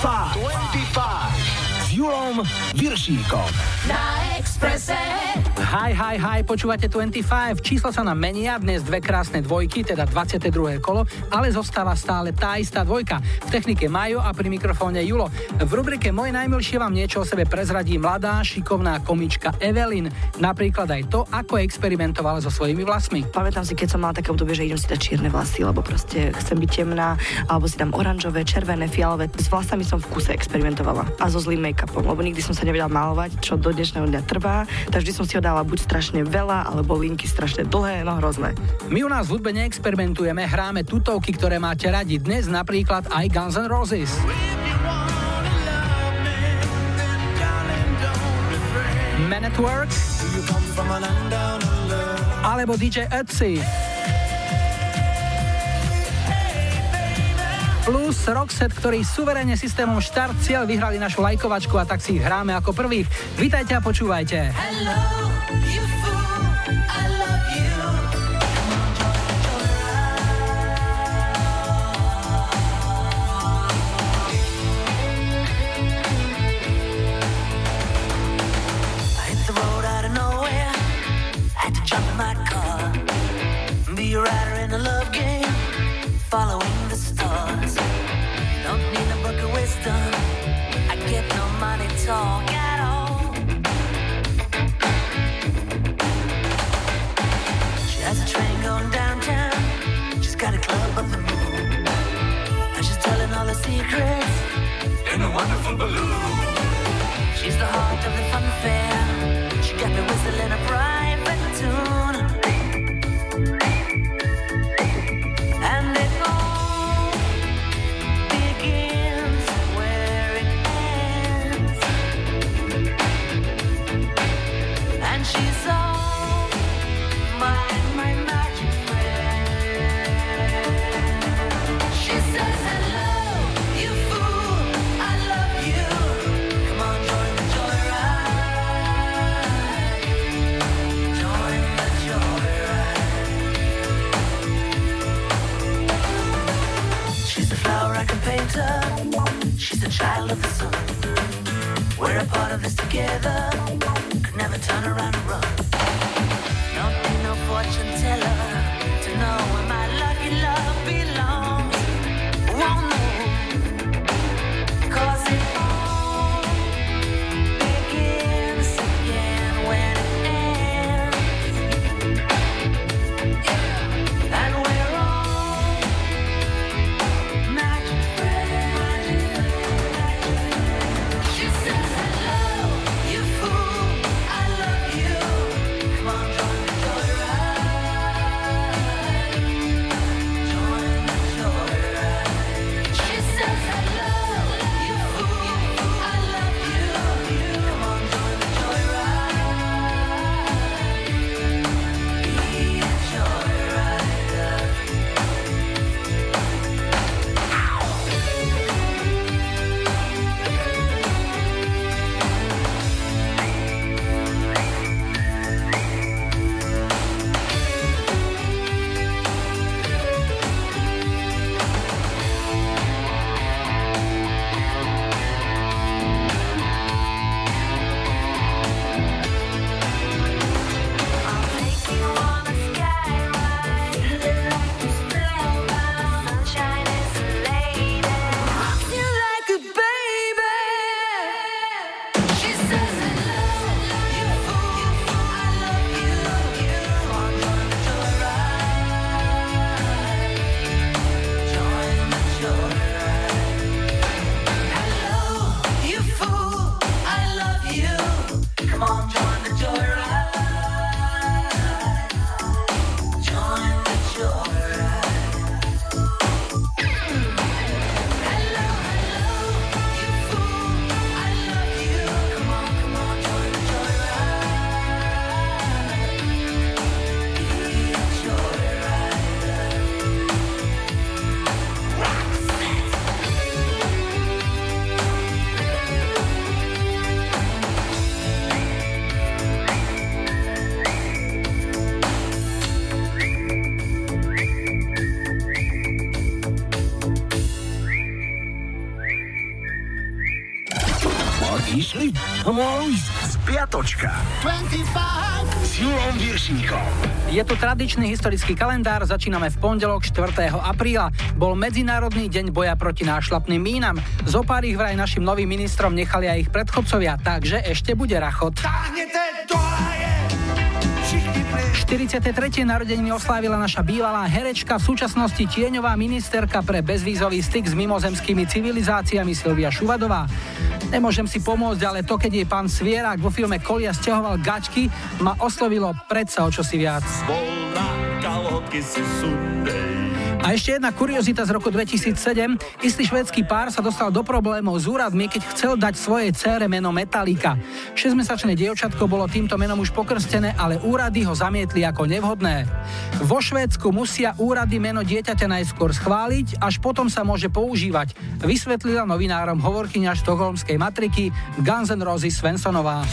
25 s Julom Viršíkom. Na Expresse. Hi, hi, hi, počúvate 25. Číslo sa nám menia, dnes dve krásne dvojky, teda 22. kolo, ale zostáva stále tá istá dvojka. V technike Majo a pri mikrofóne Julo. V rubrike Moje najmilšie vám niečo o sebe prezradí mladá, šikovná komička Evelyn. Napríklad aj to, ako experimentovala so svojimi vlasmi. Pamätám si, keď som mala také obdobie, že idem si dať čierne vlasy, lebo proste chcem byť temná, alebo si dám oranžové, červené, fialové. S vlasami som v kuse experimentovala a so zlým make-upom, lebo nikdy som sa nevedela malovať, čo do dnešného dňa trvá. Takže vždy som si ho dala buď strašne veľa, alebo linky strašne dlhé, no hrozné. My u nás v hudbe neexperimentujeme, hráme tutovky, ktoré máte radi. Dnes napríklad aj Guns N' Roses. Man at Work alebo DJ Ötzi. Plus Roxette, ktorí suverene systémom štart cieľ vyhrali našu lajkovačku a tak si ich hráme ako prvých. Vítajte a počúvajte. Following money at all. She has a train going downtown, she's got a club up the moon, and she's telling all her secrets in a wonderful balloon. She's the heart of the fun fair, she got me whistling a private tune. She's a flower I can paint her. She's a child of the sun. We're a part of this together. Could never turn around and run. Je tu tradičný historický kalendár, začíname v pondelok 4. apríla. Bol Medzinárodný deň boja proti nášlapným mínam. Zo pár ich vraj našim novým ministrom nechali aj ich predchodcovia, takže ešte bude rachot. 43. narodeniny oslávila naša bývalá herečka, v súčasnosti tieňová ministerka pre bezvízový styk s mimozemskými civilizáciami Silvia Šuvadová. Nemôžem si pomôcť, ale to, keď jej pán Svierak vo filme Kolia stiahoval gačky, ma oslovilo predsa o čosi viac. A ešte jedna kuriozita z roku 2007. Istý švedský pár sa dostal do problémov s úradmi, keď chcel dať svojej cére meno Metalika. 6-mesačné dievčatko bolo týmto menom už pokrstené, ale úrady ho zamietli ako nevhodné. Vo Švédsku musia úrady meno dieťaťa najskôr schváliť, až potom sa môže používať, vysvetlila novinárom hovorkyňa štokholmskej matriky Guns N' Roses Svensonová.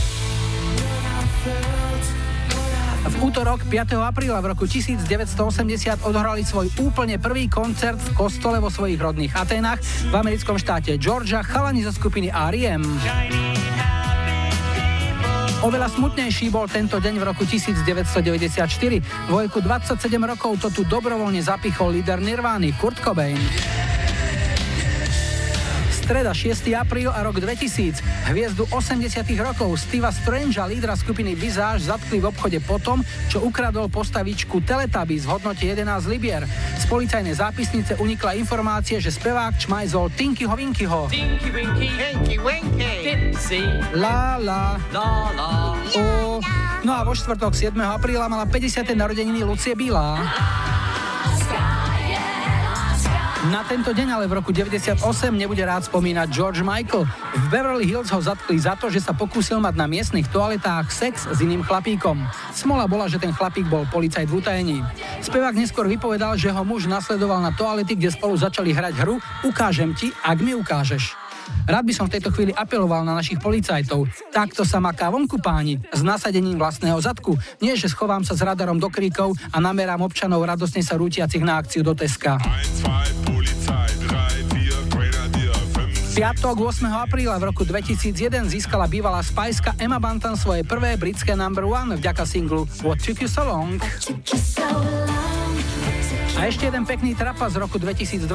Útorok 5. apríla v roku 1980 odhrali svoj úplne prvý koncert v kostole vo svojich rodných Atenách v americkom štáte Georgia chalani zo skupiny R.E.M. Oveľa smutnejší bol tento deň v roku 1994. V veku 27 rokov to tu dobrovoľne zapichol líder Nirvány Kurt Cobain streda 6. apríl a rok 2000. Hviezdu 80 rokov Steva Strangea, lídra skupiny Visage, zatkli v obchode potom, čo ukradol postavičku Teletubbies v hodnote 11 libier. Z policajnej zápisnice unikla informácie, že spevák čmajzol Tinkyho Winkyho. Tinky Winky, Tinky Winky, Tipsy, la la, la la, o. No a vo štvrtok 7. apríla mala 50. narodeniny Lucie Bílá. Na tento deň ale v roku 98 nebude rád spomínať George Michael. V Beverly Hills ho zatkli za to, že sa pokúsil mať na miestnych toaletách sex s iným chlapíkom. Smola bola, že ten chlapík bol policajt v utajení. Spevák neskôr vypovedal, že ho muž nasledoval na toalety, kde spolu začali hrať hru Ukážem ti, ak mi ukážeš. Rád by som v tejto chvíli apeloval na našich policajtov. Takto sa maká vonku páni, s nasadením vlastného zadku. Nie, že schovám sa s radarom do kríkov a namerám občanov radosne sa rútiacich na akciu do Teska. piatok 8. apríla v roku 2001 získala bývalá spajska Emma Bantam svoje prvé britské number one vďaka singlu What Took You So Long. A ešte jeden pekný trapas z roku 2012.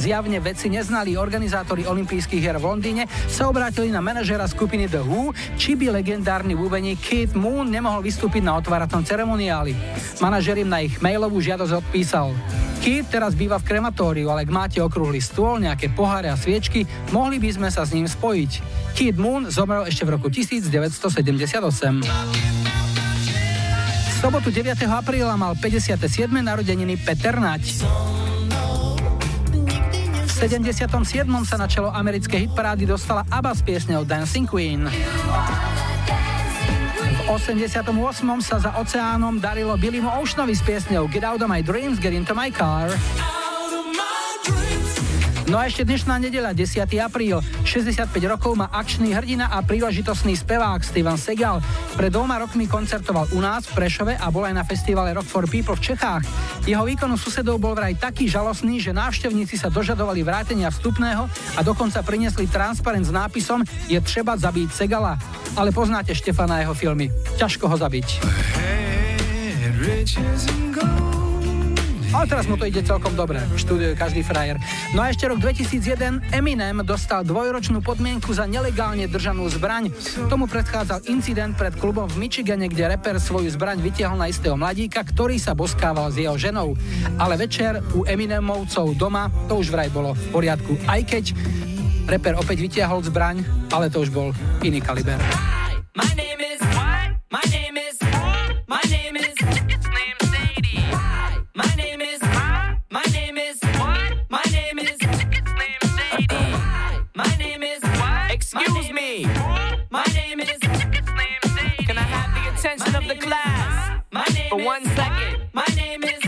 Zjavne vedci neznali organizátori olympijských hier v Londýne, sa obrátili na manažera skupiny The Who, či by legendárny bubeník Keith Moon nemohol vystúpiť na otváracom ceremoniáli. Manažer im na ich mailovú žiadosť odpísal. Keith teraz býva v krematóriu, ale ak máte okrúhly stôl, nejaké poháre a sviečky, mohli by sme sa s ním spojiť. Keith Moon zomrel ešte v roku 1978 sobotu 9. apríla mal 57. narodeniny Peter Nať. V 77. sa na čelo americkej hitparády dostala ABBA s piesňou Dancing Queen. V 88. sa za oceánom darilo Billymu Oceanovi s piesňou Get Out of My Dreams, Get Into My Car. No a ešte dnešná nedeľa, 10. apríl. 65 rokov má akčný hrdina a príležitostný spevák Steven Segal. Pred dvoma rokmi koncertoval u nás v Prešove a bol aj na festivale Rock for People v Čechách. Jeho výkonu susedov bol vraj taký žalostný, že návštevníci sa dožadovali vrátenia vstupného a dokonca priniesli transparent s nápisom Je treba zabiť Segala. Ale poznáte Štefana jeho filmy. Ťažko ho zabiť. Hey, ale teraz mu to ide celkom dobre. Študuje každý frajer. No a ešte rok 2001 Eminem dostal dvojročnú podmienku za nelegálne držanú zbraň. Tomu predchádzal incident pred klubom v Michigane, kde reper svoju zbraň vytiahol na istého mladíka, ktorý sa boskával s jeho ženou. Ale večer u Eminemovcov doma to už vraj bolo v poriadku. Aj keď reper opäť vytiahol zbraň, ale to už bol iný kaliber. My For one second. My name is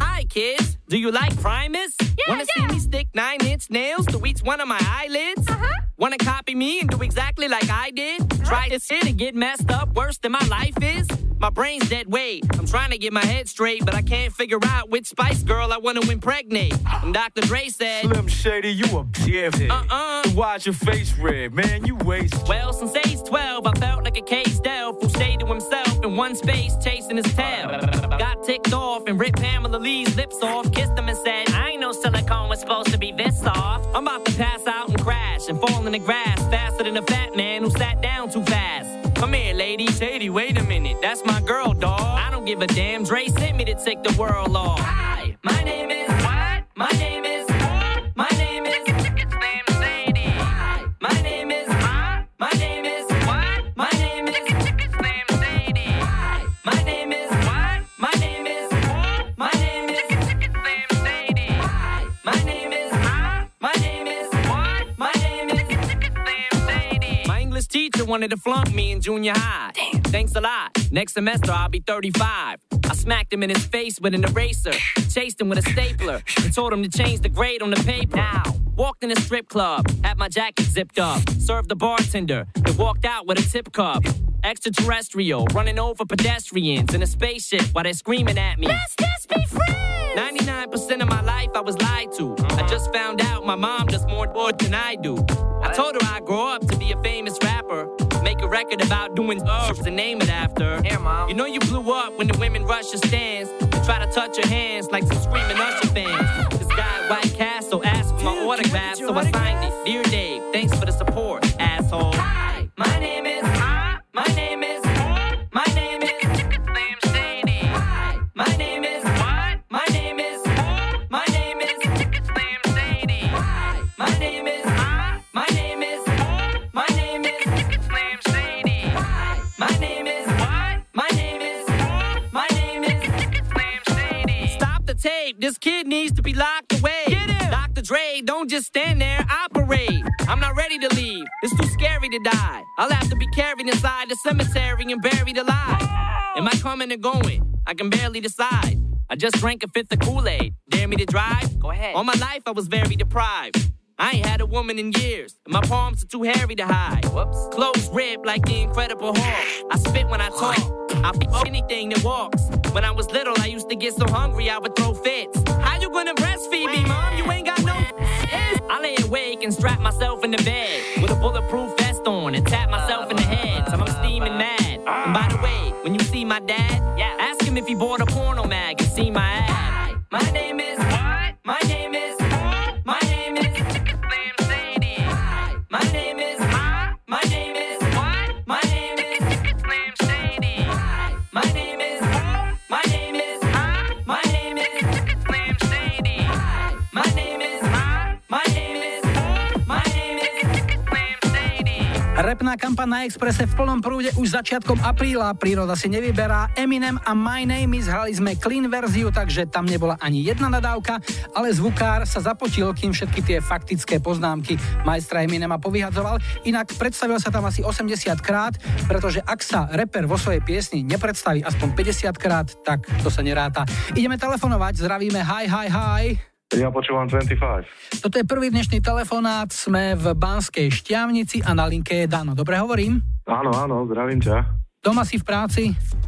Hi, kids. Do you like Primus? Yeah, Wanna yeah. see me stick nine inch nails to each one of my eyelids? Uh-huh. Wanna copy me and do exactly like I did? Try to sit and get messed up worse than my life is? My brain's dead weight. I'm trying to get my head straight, but I can't figure out which Spice Girl I wanna impregnate. And Dr. Dre said, Slim Shady, you a dickhead. Uh-uh. Why's your face red, man? You waste. Well, since age 12, I felt like a caged elf who stayed to himself in one space chasing his tail. Got ticked off and ripped Pamela Lee's lips off, kissed him and said, I ain't know silicone was supposed to be this soft. I'm about to pass out and crash and fall in the grass faster than a fat man who sat down too fast. Come here, lady. Shady, wait a minute. That's my girl, dog. I don't give a damn. Dre sent me to take the world off. Hi, my name is. What? My name is. Teacher wanted to flunk me in junior high. Thanks a lot. Next semester I'll be 35. I smacked him in his face with an eraser, chased him with a stapler, and told him to change the grade on the paper. Now, walked in a strip club, had my jacket zipped up, served the bartender, and walked out with a tip cup. Extraterrestrial, running over pedestrians in a spaceship while they're screaming at me. Let's just be friends. 99% of my life I was lied to. I just found out my mom does more than I do. I told her I'd grow up to be a famous rapper. Make a record about doing oh. stuff to name it after. Here, Mom. You know you blew up when the women rush your stands and try to touch your hands like some screaming Usher fans. This guy White Castle asked for my autograph, so I signed it. Dear Dave, thanks for the support, asshole. Hi, my name is. My name is. This kid needs to be locked away. Get him. Dr. Dre, don't just stand there. Operate. I'm not ready to leave. It's too scary to die. I'll have to be carried inside the cemetery and buried alive. Am I coming or going? I can barely decide. I just drank a fifth of Kool-Aid. Dare me to drive? Go ahead. All my life I was very deprived. I ain't had a woman in years, and my palms are too hairy to hide. Whoops. Clothes ripped like the Incredible Hulk. I spit when I talk. I fuck anything that walks. When I was little, I used to get so hungry I would throw fits. How you gonna breastfeed me, mom? You ain't got no. I lay awake and strap myself in the bed with a bulletproof vest on and tap myself in the head till I'm steaming mad. And by the way, when you see my dad, Yeah. ask him if he bought a porno mag and see my ad. My name Repná kampaň na Expresse v plnom prúde už začiatkom apríla. Príroda si nevyberá. Eminem a My Name is hrali sme clean verziu, takže tam nebola ani jedna nadávka, ale zvukár sa zapotil, kým všetky tie faktické poznámky majstra Eminema povyhadzoval. Inak predstavil sa tam asi 80 krát, pretože ak sa reper vo svojej piesni nepredstaví aspoň 50 krát, tak to sa neráta. Ideme telefonovať, zdravíme, hi, hi, hi. Ja počúvam 25. Toto je prvý dnešný telefonát, sme v Banskej šťavnici a na linke je Dano. Dobre hovorím? Áno, áno, zdravím ťa. Doma si v práci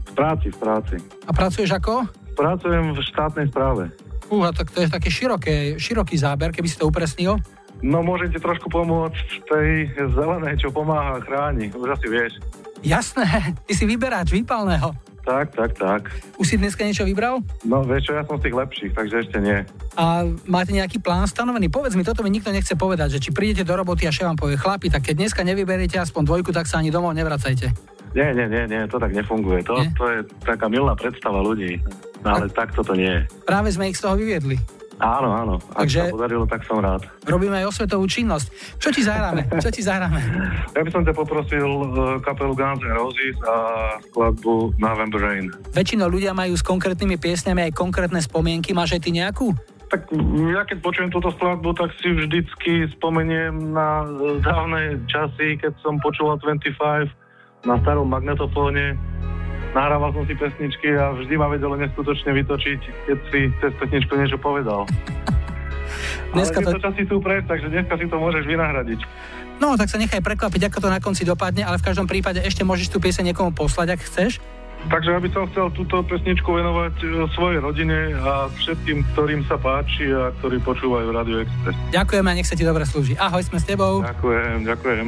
V práci, v práci. a pracuješ ako? Pracujem v štátnej správe. Fúha, tak to je také široké, široký záber, keby si to upresnil. No môžem ti trošku pomôcť tej zelenej, čo pomáha a chráni. Už asi vieš. Jasné, ty si vyberáč výpalného. Tak, tak, tak. Už si dneska niečo vybral? No vieš čo, ja som z tých lepších, takže ešte nie. A máte nejaký plán stanovený? Povedz mi, toto mi nikto nechce povedať, že či prídete do roboty a šéf vám povie, chlapi, tak keď dneska nevyberiete aspoň dvojku, tak sa ani domov nevracajte. Nie, nie, nie, nie, to tak nefunguje. To, Nie? to je taká milná predstava ľudí. No, ale takto to nie je. Práve sme ich z toho vyviedli. Áno, áno. Ak Takže- sa podarilo, tak som rád. Robíme aj osvetovú činnosť. Čo ti zahráme? Čo ti zahráme? Ja by som ťa poprosil uh, kapelu Guns N' Roses a skladbu November Rain. Väčšinou ľudia majú s konkrétnymi piesňami aj konkrétne spomienky. Máš aj ty nejakú? Tak ja keď počujem túto skladbu, tak si vždycky spomeniem na e, dávne časy, keď som počúval 25 na starom magnetofóne nahrával som si pesničky a vždy ma vedelo neskutočne vytočiť, keď si cez pesničku niečo povedal. Dneska ale to... časy sú pred, takže dneska si to môžeš vynahradiť. No, tak sa nechaj prekvapiť, ako to na konci dopadne, ale v každom prípade ešte môžeš tú pieseň niekomu poslať, ak chceš. Takže ja by som chcel túto pesničku venovať e, svojej rodine a všetkým, ktorým sa páči a ktorí počúvajú Radio Express. Ďakujeme a nech sa ti dobre slúži. Ahoj, sme s tebou. Ďakujem, ďakujem.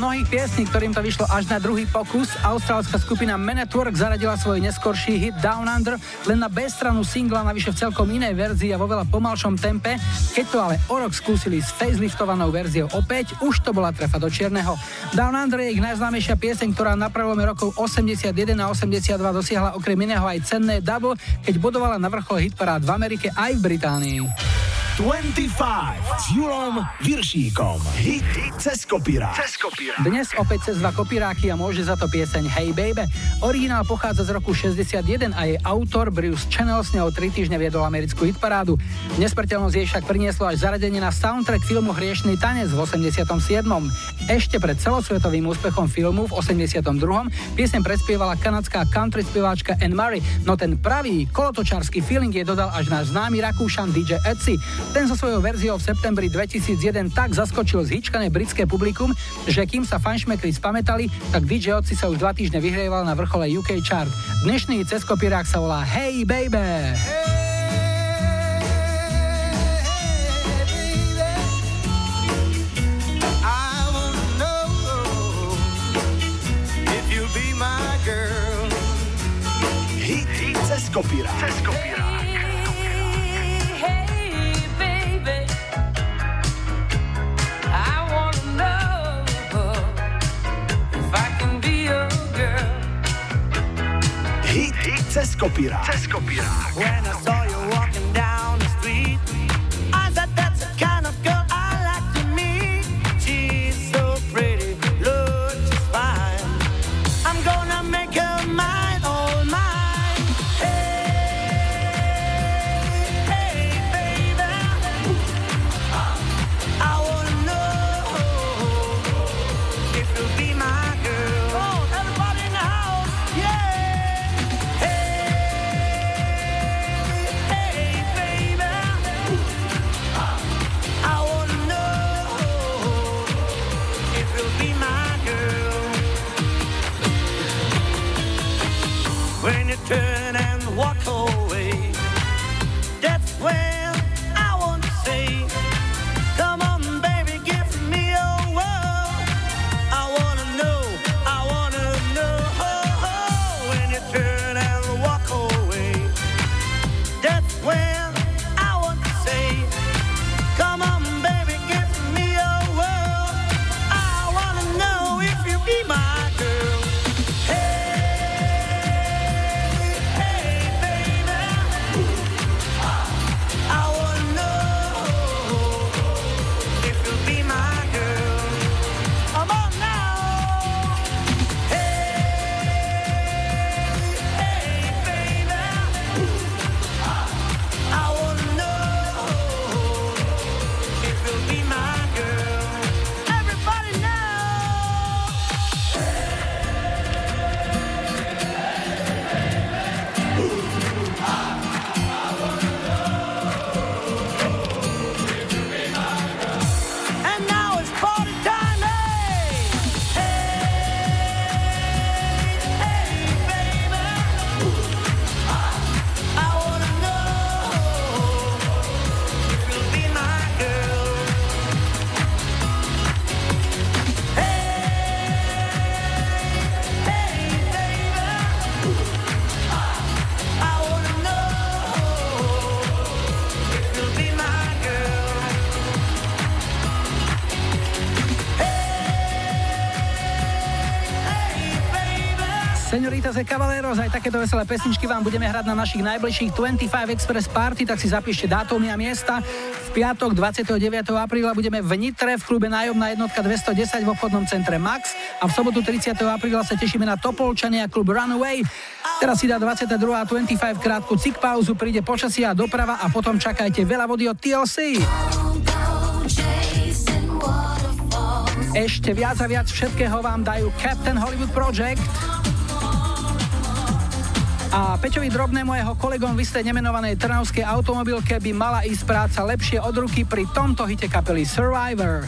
Mnohých piesní, ktorým to vyšlo až na druhý pokus. Austrálska skupina Man at Work zaradila svoj neskorší hit Down Under len na B stranu singla, navyše v celkom inej verzii a vo veľa pomalšom tempe. Keď to ale o rok skúsili s faceliftovanou verziou opäť, už to bola trefa do čierneho. Down Under je ich najznámejšia pieseň, ktorá na prelome rokov 81 a 82 dosiahla okrem iného aj cenné double, keď bodovala na vrchol hitparád v Amerike aj v Británii. 25 s Julom Viršíkom. Hit, hit cez kopírák. Cez kopírák. Dnes opäť cez dva kopíráky a môže za to pieseň Hey Baby. Originál pochádza z roku 61 a jej autor Bruce Channel s ňou 3 týždne viedol americkú hitparádu. Nesmrteľnosť jej však prinieslo až zaradenie na soundtrack filmu Hriešný tanec v 87. Ešte pred celosvetovým úspechom filmu v 82. piesem predspievala kanadská country spieváčka Anne Murray, no ten pravý kolotočársky feeling je dodal až náš známy Rakúšan DJ Etsy. Ten so svojou verziou v septembri 2001 tak zaskočil zhyčkané britské publikum, že kým sa fanšmekri spametali, tak DJ Otsi sa už dva týždne vyhrieval na vrchole UK chart. Dnešný cez kopírák sa volá Hey Baby! I wanna know cez kopírák. Cez kopírák. When I saw you walking aj takéto veselé pesničky vám budeme hrať na našich najbližších 25 Express Party, tak si zapíšte dátumy a miesta. V piatok 29. apríla budeme v Nitre v klube Nájomná jednotka 210 v obchodnom centre Max a v sobotu 30. apríla sa tešíme na Topolčania klub Runaway. Teraz si dá 22. a 25 krátku cik pauzu, príde počasie a doprava a potom čakajte veľa vody od TLC. Ešte viac a viac všetkého vám dajú Captain Hollywood Project. A Peťovi Drobnému jeho kolegom v istej nemenovanej trnavskej automobilke by mala ísť práca lepšie od ruky pri tomto hite kapely Survivor.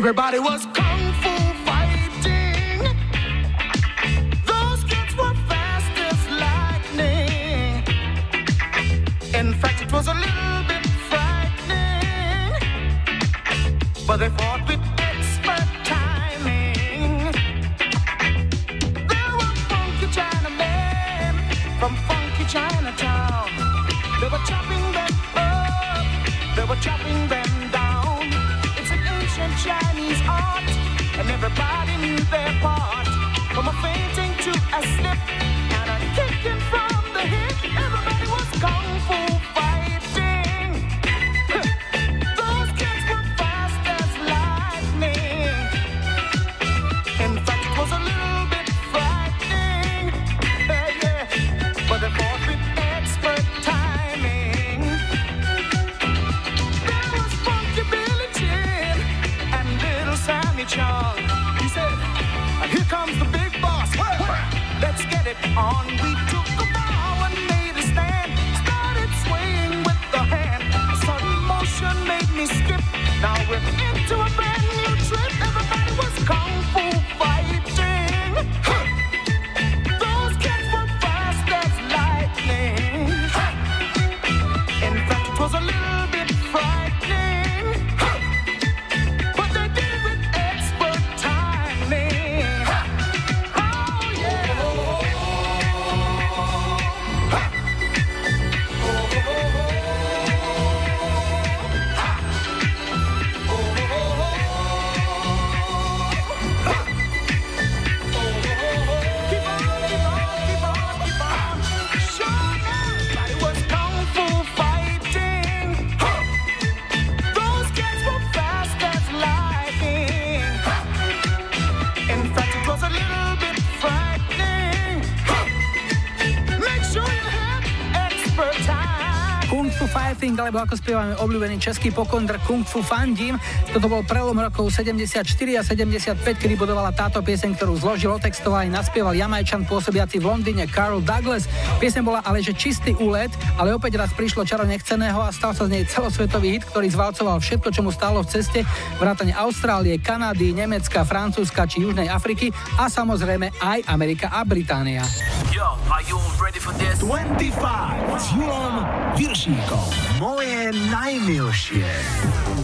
everybody was. Alebo ako spievame obľúbený český pokondr Kung Fu Fandím. Toto bol prelom rokov 74 a 75, kedy budovala táto pieseň, ktorú zložil, otextoval aj naspieval jamajčan pôsobiaci v Londýne Carl Douglas. Pieseň bola ale že čistý úlet, ale opäť raz prišlo čaro nechceného a stal sa z nej celosvetový hit, ktorý zvalcoval všetko, čo mu stálo v ceste, vrátane Austrálie, Kanady, Nemecka, Francúzska či Južnej Afriky a samozrejme aj Amerika a Británia. Yo, are you ready for this? 25 s Julom Viršíkom. Moje najmilšie.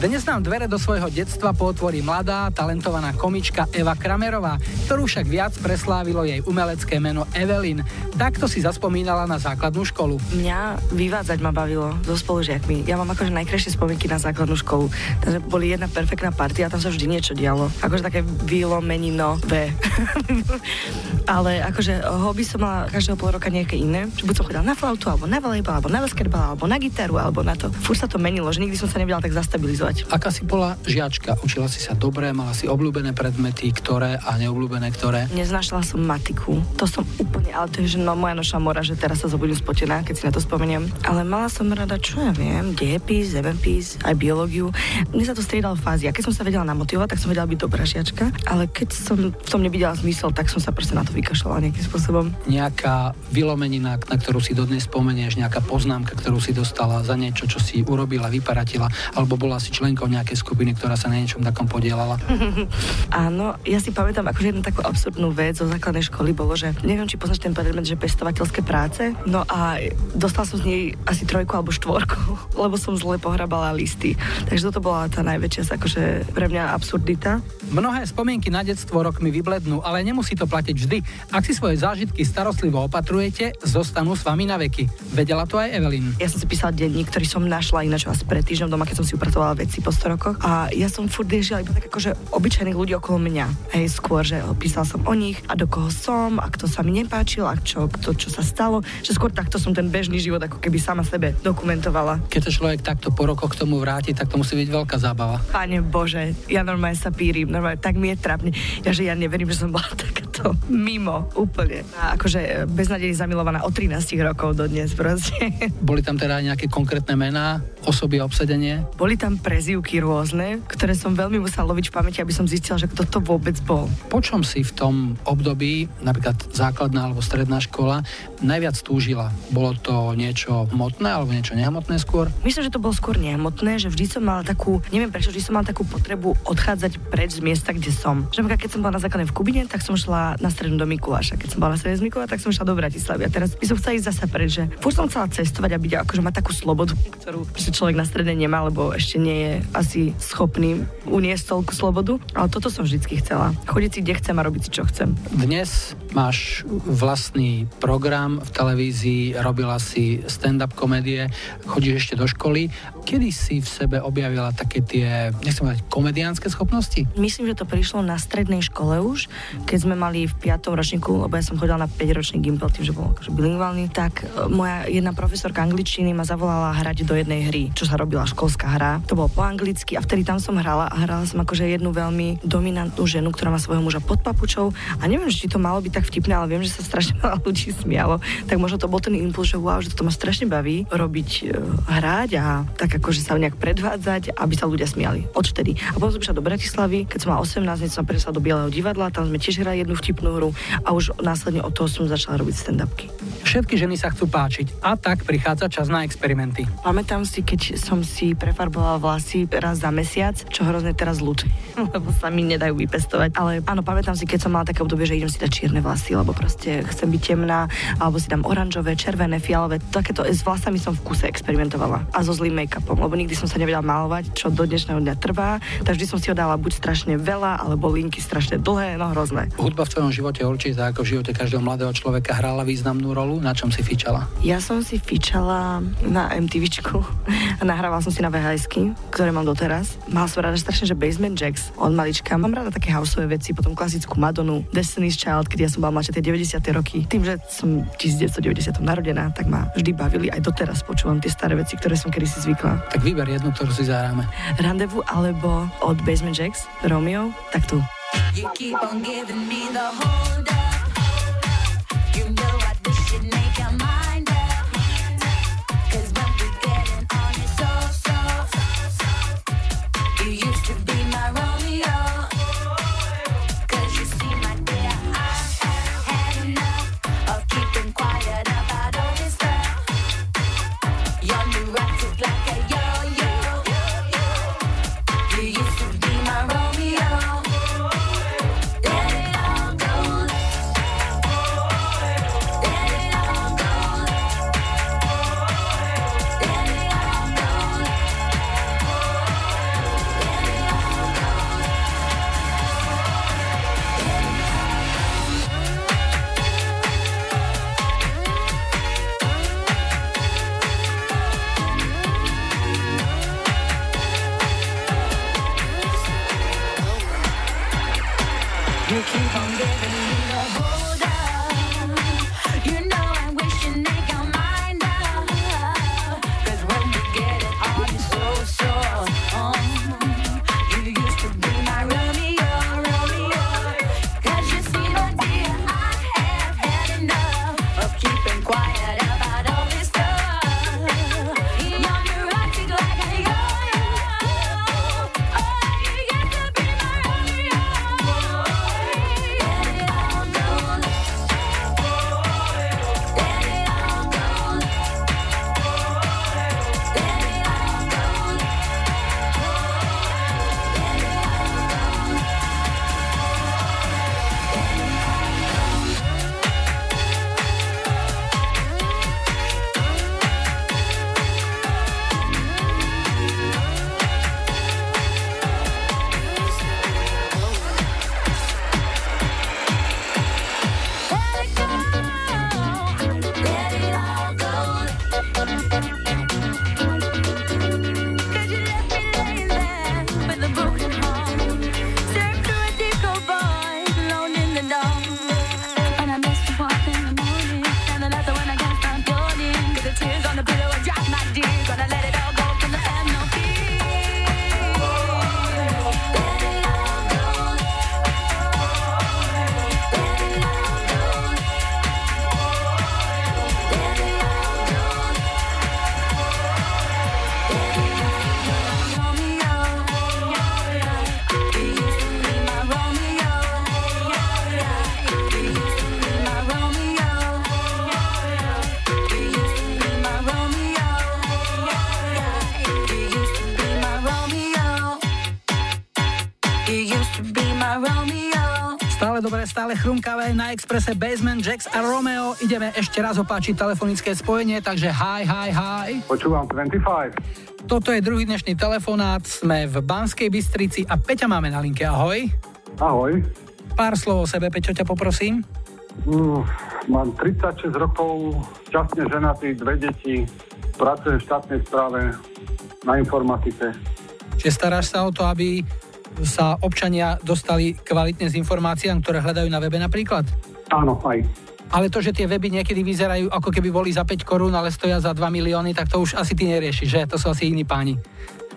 Dnes nám dvere do svojho detstva potvorí mladá, talentovaná komička Eva Kramerová, ktorú však viac preslávilo jej umelecké meno Evelyn. Takto si zaspomínala na základnú školu. Mňa vyvádzať ma bavilo so spolužiakmi. Ja mám akože najkrajšie spomienky na základnú školu. Takže boli jedna perfektná partia tam sa vždy niečo dialo. Akože také vylomenino V. Ale akože hobby som mala každého pol roka nejaké iné. Buď som chodila na flautu, alebo na volejbal, alebo na basketbal, alebo na gitaru, alebo na to. Fúr sa to menilo, že nikdy som sa nevedela tak zastabilizovať. Aká si bola žiačka? Učila si sa dobre, mala si obľúbené predmety, ktoré a neobľúbené ktoré? Neznášala som matiku. To som úplne, ale to je že no, moja noša mora, že teraz sa zobudím spotená, keď si na to spomeniem. Ale mala som rada, čo ja viem, dejepis, zemenpis, aj biológiu. Mne sa to striedalo fázy. A keď som sa vedela namotivovať, tak som vedela byť dobrá žiačka. Ale keď som v tom nevidela zmysel, tak som sa proste na to vykašľala nejakým spôsobom. Nejaká vylomenina, na ktorú si dodnes spomenieš, nejaká poznámka, ktorú si dostala za niečo, čo si urobila, vyparatila, alebo bola si členkou nejakej skupiny, ktorá sa na niečom takom podielala? Áno, ja si pamätám akože jednu takú absurdnú vec zo základnej školy bolo, že neviem, či poznáš ten predmet, že pestovateľské práce. No a dostal som z nej asi trojku alebo štvorku, lebo som zle pohrabala listy. Takže toto bola tá najväčšia akože pre mňa absurdita. Mnohé spomienky na detstvo rokmi vyblednú, ale nemusí to platiť vždy. Ak si svoje zážitky starostlivo opatrujete, zostanú s vami na veky. Vedela to aj Evelyn. Ja som si písala denník, ktorý som našla ináč asi pred týždňom doma, keď som si upratovala veci po 100 rokoch. A ja som furt riešila iba tak akože obyčajných ľudí okolo mňa. Hej, skôr, že písala som o nich a do koho som a kto sa mi nepáčil a čo, kto, čo sa stalo. Že skôr takto som ten bežný život ako keby sama sebe dokumentovala. Keď sa človek takto po rokoch k tomu vráti, tak to musí byť veľká zábava. Pane Bože, ja normálne sa pírim, normálne tak mi je trápne. Ja, že ja neverím, že som bola takáto mimo úplne. A akože beznadejne zamilovaná od 13 rokov do dnes proste. Boli tam teda nejaké konkrétne mená, osoby a obsedenie? Boli tam prezývky rôzne, ktoré som veľmi musela loviť v pamäti, aby som zistila, že kto to vôbec bol. Po čom si v tom období, napríklad základná alebo stredná škola, najviac túžila? Bolo to niečo hmotné alebo niečo nehmotné skôr? Myslím, že to bolo skôr nehmotné, že vždy som mala takú, neviem prečo, vždy som mala takú potrebu odchádzať preč z miesta, kde som. Že napríklad, keď som bola na základnej v Kubine, tak som šla na strednú do Mikuláša. Keď som bola na strednej z Mikuláša, tak som šla do Bratislavy. A teraz by som chcela ísť zase preč, že furt som chcela cestovať a byť akože mať takú slobodu, ktorú človek na strednej nemá, lebo ešte nie je asi schopný uniesť toľku slobodu. Ale toto som vždycky chcela. Chodiť si, kde chcem a robiť si, čo chcem. Dnes máš vlastný program v televízii, robila si stand-up komédie, chodíš ešte do školy. Kedy si v sebe objavila také tie, nechcem povedať, komediánske schopnosti? Myslím, že to prišlo na strednej škole už, keď sme mali v 5. ročníku, lebo ja som chodila na 5-ročný gimpel, tým, že bol akože bilingválny, tak e, moja jedna profesorka angličtiny ma zavolala hrať do jednej hry, čo sa robila školská hra. To bolo po anglicky a vtedy tam som hrala a hrala som akože jednu veľmi dominantnú ženu, ktorá má svojho muža pod papučou a neviem, či to malo byť tak vtipné, ale viem, že sa strašne veľa ľudí smialo. Tak možno to bol ten impuls, že wow, že to ma strašne baví robiť, e, hrať a tak akože sa nejak predvádzať, aby sa ľudia smiali. Odvtedy. A potom som prišla do Bratislavy, keď som mala 18, hneď som prešla do Bieleho divadla, tam sme tiež hrali jednu vtipnú hru a už následne od toho som začala robiť stand-upky. Všetky ženy sa chcú páčiť a tak prichádza čas na experimenty. Pamätám si, keď som si prefarbovala vlasy raz za mesiac, čo hrozne teraz ľúči, lebo sa mi nedajú vypestovať. Ale áno, pamätám si, keď som mala také obdobie, že idem si dať čierne vlasy, lebo proste chcem byť temná, alebo si dám oranžové, červené, fialové. Takéto s vlasami som v kuse experimentovala. A so zlým make-upom, lebo nikdy som sa nevedela malovať, čo do dnešného dňa trvá. Tak vždy som si ho dala buď strašne veľa, alebo linky strašne dlhé, no hrozné. Hudba v tvojom živote určite, ako v živote každého mladého človeka, hrala významnú rolu. Na čom si fičala? Ja som si fičala na MTVčku nahrávala som si na vhs ktoré mám doteraz. Mala som rada strašne, že Basement Jacks od malička. Mám rada také houseové veci, potom klasickú Madonu, Destiny's Child, keď ja som bola mladšia tie 90. roky. Tým, že som 1990 narodená, tak ma vždy bavili. Aj doteraz počúvam tie staré veci, ktoré som kedysi zvykla. Tak vyber jednu, ktorú si zahráme. Randevu alebo od Basement Jacks, Romeo, tak tu. You keep on giving me the hold up. Stále stále chrumkavé na Expresse Basement, Jax a Romeo. Ideme ešte raz opáčiť telefonické spojenie, takže hi, hi, hi. Počúvam 25. Toto je druhý dnešný telefonát, sme v Banskej Bystrici a Peťa máme na linke, ahoj. Ahoj. Pár slov o sebe, Peťo, ťa poprosím. Mm, mám 36 rokov, šťastne ženatý, dve deti, pracujem v štátnej správe na informatike. Čiže staráš sa o to, aby sa občania dostali kvalitne s informáciám, ktoré hľadajú na webe napríklad? Áno, aj. Ale to, že tie weby niekedy vyzerajú ako keby boli za 5 korún, ale stoja za 2 milióny, tak to už asi ty neriešiš, že? To sú asi iní páni.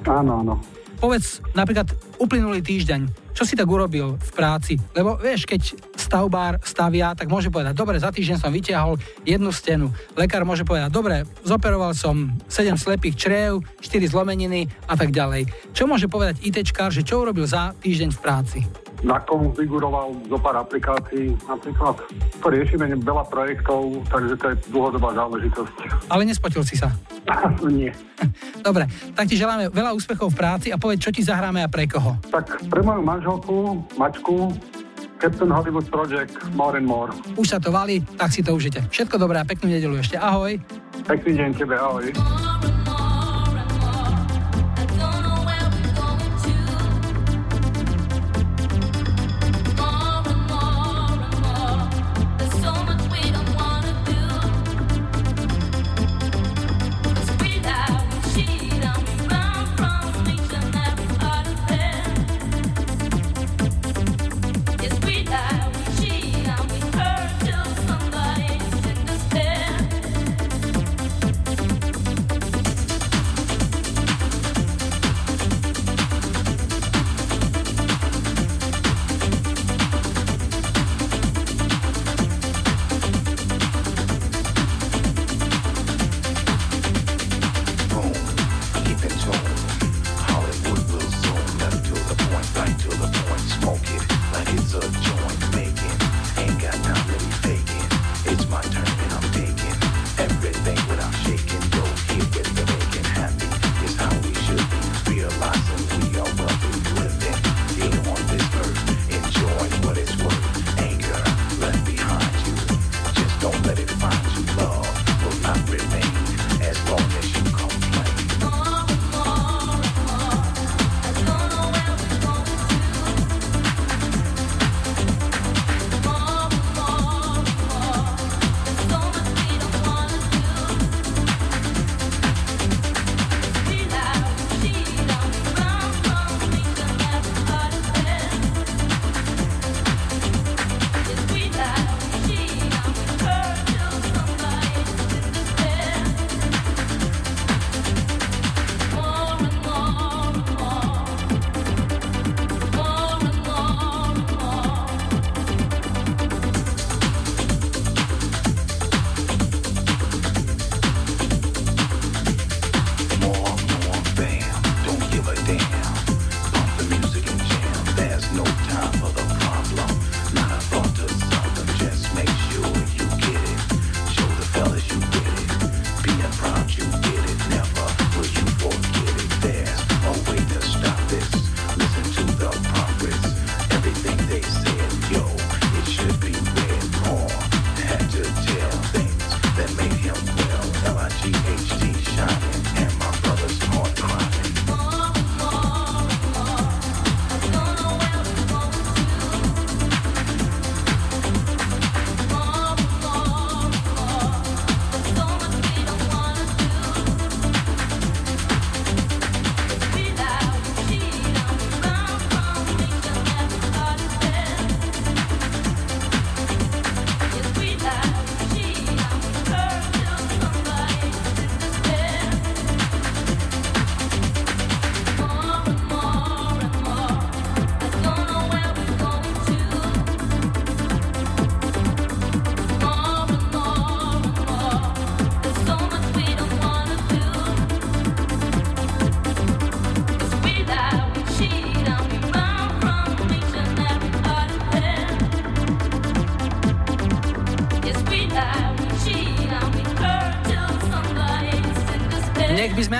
Áno, áno. Povedz napríklad uplynulý týždeň, čo si tak urobil v práci? Lebo vieš, keď stavbár stavia, tak môže povedať, dobre, za týždeň som vytiahol jednu stenu. Lekár môže povedať, dobre, zoperoval som 7 slepých čriev, 4 zlomeniny a tak ďalej. Čo môže povedať ITčkár, že čo urobil za týždeň v práci? Nakonfiguroval zo pár aplikácií, napríklad to riešime veľa projektov, takže to je dlhodobá záležitosť. Ale nespotil si sa. Nie. Dobre, tak ti želáme veľa úspechov v práci a povedz, čo ti zahráme a pre koho. Tak pre moju manželku, Mačku, Captain Hollywood Project, More and More. Už sa to valí, tak si to užite. Všetko dobré a peknú nedelu ešte. Ahoj. Pekný deň tebe, ahoj.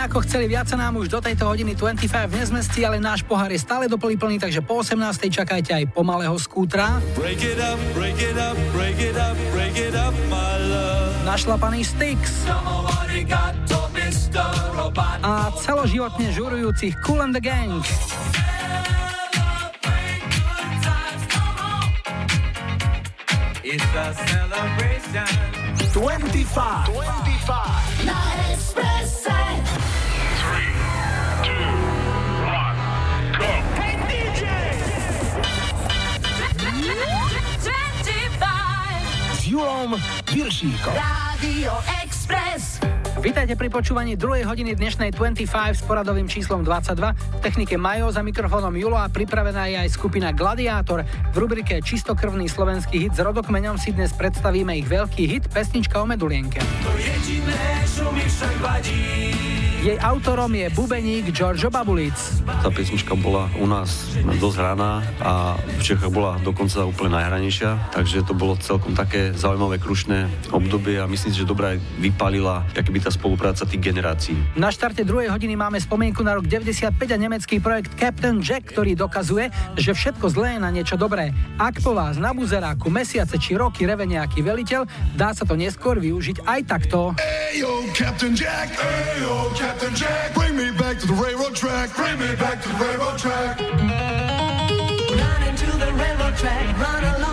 Ako chceli viac sa nám už do tejto hodiny 25 nezmestí, ale náš pohár je stále doplný plný, takže po 18. čakajte aj pomalého skútra. Break it up, break it up, break it up, break it up, my love. Našlapaný Styx a celoživotne žurujúcich Cool and the Gang. It's a celebration. 25. 25. Viršíkom. Radio Express. Vítajte pri počúvaní druhej hodiny dnešnej 25 s poradovým číslom 22. V technike Majo za mikrofónom Julo a pripravená je aj skupina Gladiátor. V rubrike Čistokrvný slovenský hit s rodokmeňom si dnes predstavíme ich veľký hit Pesnička o medulienke. To jediné, čo mi však vadí. Jej autorom je bubeník Giorgio Babulic. Tá pesnička bola u nás dosť hraná a v Čechách bola dokonca úplne najhranejšia, takže to bolo celkom také zaujímavé, krušné obdobie a myslím si, že dobre aj vypalila by tá spolupráca tých generácií. Na štarte druhej hodiny máme spomienku na rok 95 a nemecký projekt Captain Jack, ktorý dokazuje, že všetko zlé je na niečo dobré. Ak po vás na buzeráku mesiace či roky reve nejaký veliteľ, dá sa to neskôr využiť aj takto. Ayo, Captain Jack. Ayo, Captain Jack. Bring me back to the railroad track. Bring me back to the railroad track. Run into the railroad track, run along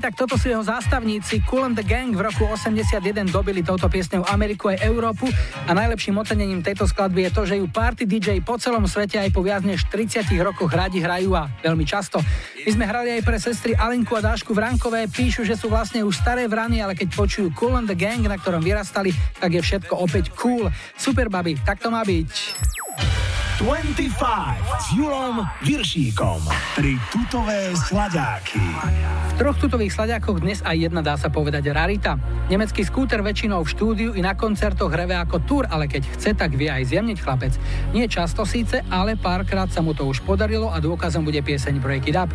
tak toto sú jeho zástavníci. Cool and the Gang v roku 81 dobili touto piesňou Ameriku aj Európu a najlepším ocenením tejto skladby je to, že ju party DJ po celom svete aj po viac než 30 rokoch radi hrajú a veľmi často. My sme hrali aj pre sestry Alinku a Dášku Vrankové, píšu, že sú vlastne už staré vrany, ale keď počujú Cool and the Gang, na ktorom vyrastali, tak je všetko opäť cool. Super, babi, tak to má byť. 25 s Julom Viršíkom. Tri tutové sladáky. V troch tutových sladiakoch dnes aj jedna dá sa povedať rarita. Nemecký skúter väčšinou v štúdiu i na koncertoch hreve ako túr, ale keď chce, tak vie aj zjemniť chlapec. Nie často síce, ale párkrát sa mu to už podarilo a dôkazom bude pieseň Break It Up.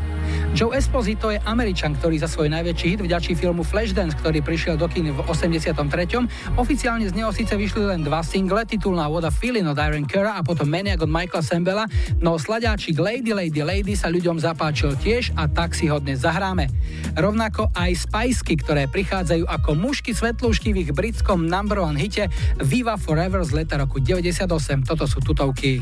Joe Esposito je Američan, ktorý za svoj najväčší hit vďačí filmu Flashdance, ktorý prišiel do kín v 83. Oficiálne z neho síce vyšli len dva single, titulná What a Feeling od Iron Cura a potom Maniac od Michaela Sembela, no sladáčik Lady Lady Lady sa ľuďom zapáčil tiež a tak si ho dnes zahráme. Rovnako aj Spiceky, ktoré prichádzajú ako mušky svetlúšky v ich britskom number one hite Viva Forever z leta roku 98. Toto sú tutovky.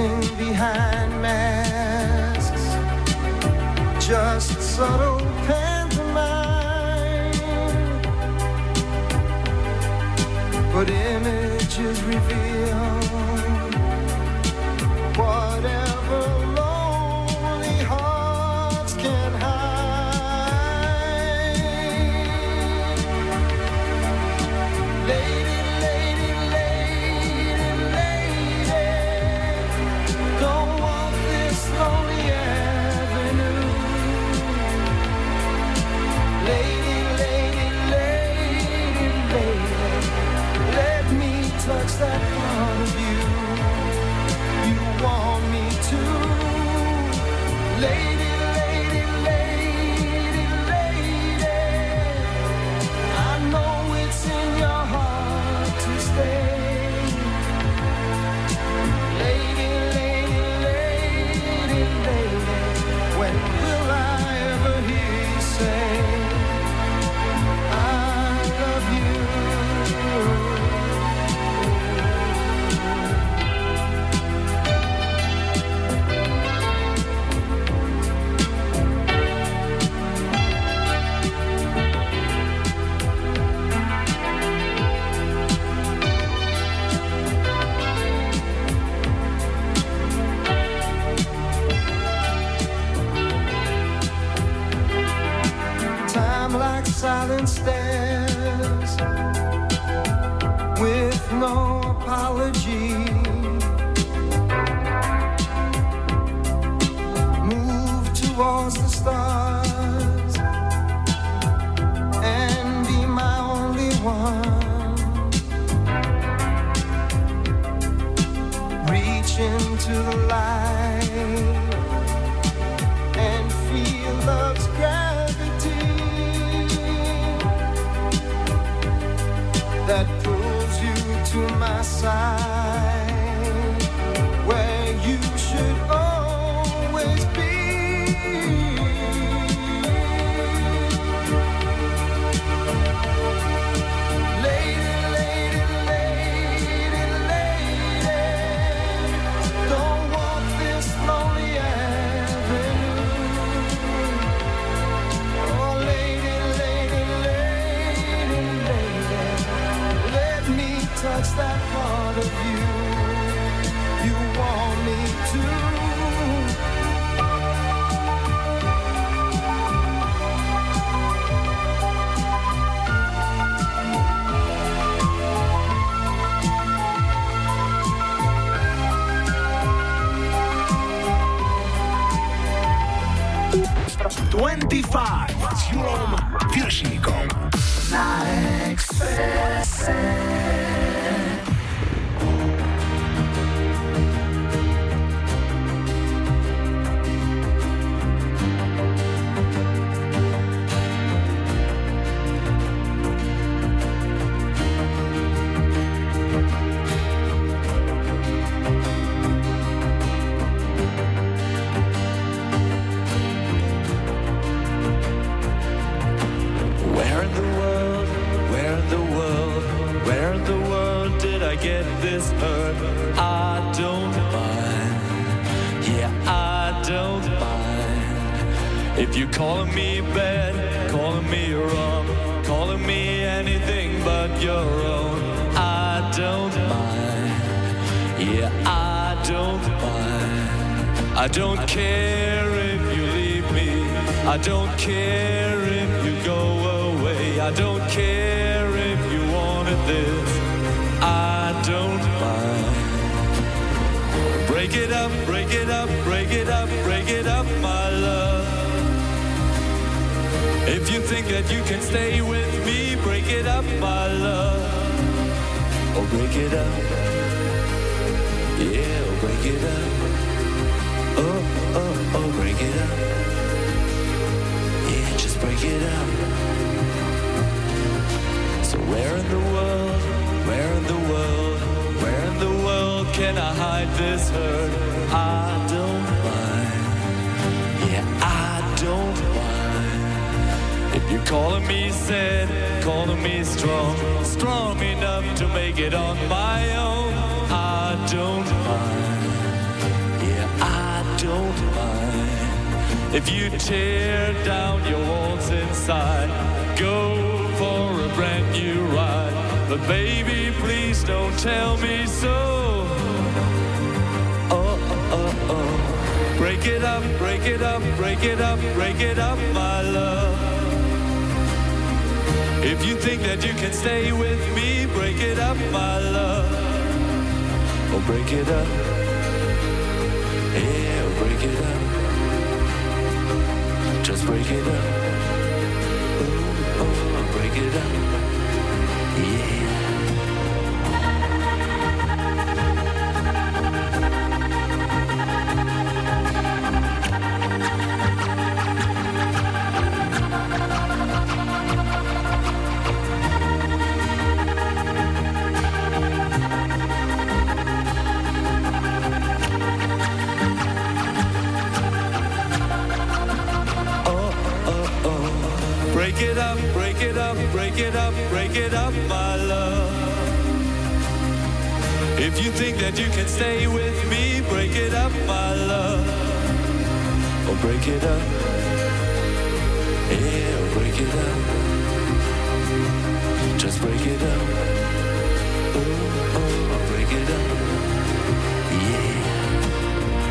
dancing behind masks, just subtle pantomime. But images reveal whatever.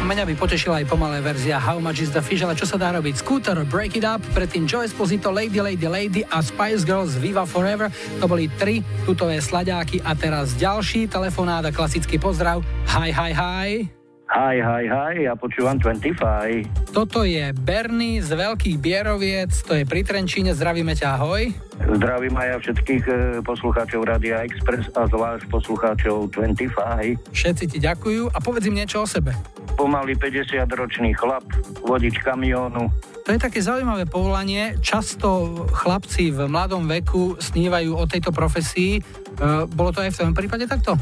mňa by potešila aj pomalá verzia How Much Is The Fish, ale čo sa dá robiť? Scooter, Break It Up, predtým Joe Esposito, Lady, Lady, Lady a Spice Girls Viva Forever. To boli tri tutové sladáky a teraz ďalší telefonáda, klasický pozdrav. Hi, hi, hi. Hi, hi, hi, ja počúvam 25. Toto je Bernie z Veľkých Bieroviec, to je pri Trenčíne, zdravíme ťa, ahoj. Zdravím aj ja všetkých e, poslucháčov Radia Express a zvlášť poslucháčov 25. Všetci ti ďakujú a povedz im niečo o sebe. Pomaly 50-ročný chlap, vodič kamiónu. To je také zaujímavé povolanie. Často chlapci v mladom veku snívajú o tejto profesii. E, bolo to aj v tvojom prípade takto?